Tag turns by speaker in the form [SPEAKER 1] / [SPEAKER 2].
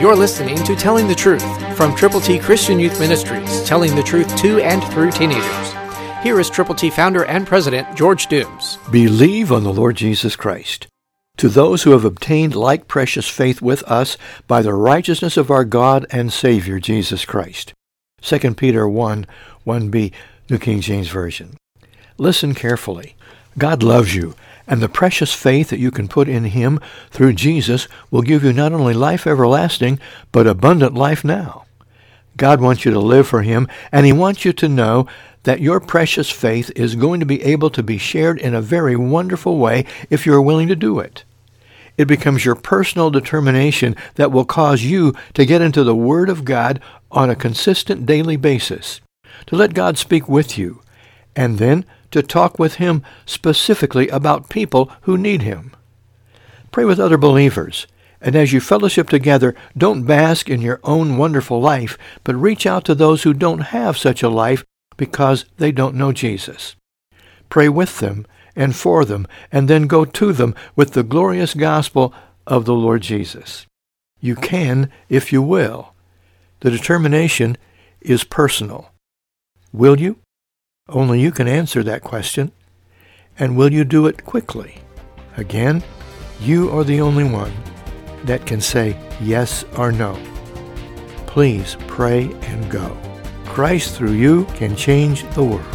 [SPEAKER 1] You're listening to Telling the Truth from Triple T Christian Youth Ministries, telling the truth to and through teenagers. Here is Triple T founder and president George Dooms.
[SPEAKER 2] Believe on the Lord Jesus Christ. To those who have obtained like precious faith with us by the righteousness of our God and Savior Jesus Christ. 2 Peter 1, 1b, New King James Version. Listen carefully. God loves you, and the precious faith that you can put in Him through Jesus will give you not only life everlasting, but abundant life now. God wants you to live for Him, and He wants you to know that your precious faith is going to be able to be shared in a very wonderful way if you are willing to do it. It becomes your personal determination that will cause you to get into the Word of God on a consistent daily basis, to let God speak with you, and then to talk with Him specifically about people who need Him. Pray with other believers, and as you fellowship together, don't bask in your own wonderful life, but reach out to those who don't have such a life because they don't know Jesus. Pray with them and for them, and then go to them with the glorious gospel of the Lord Jesus. You can if you will. The determination is personal. Will you? Only you can answer that question. And will you do it quickly? Again, you are the only one that can say yes or no. Please pray and go. Christ through you can change the world.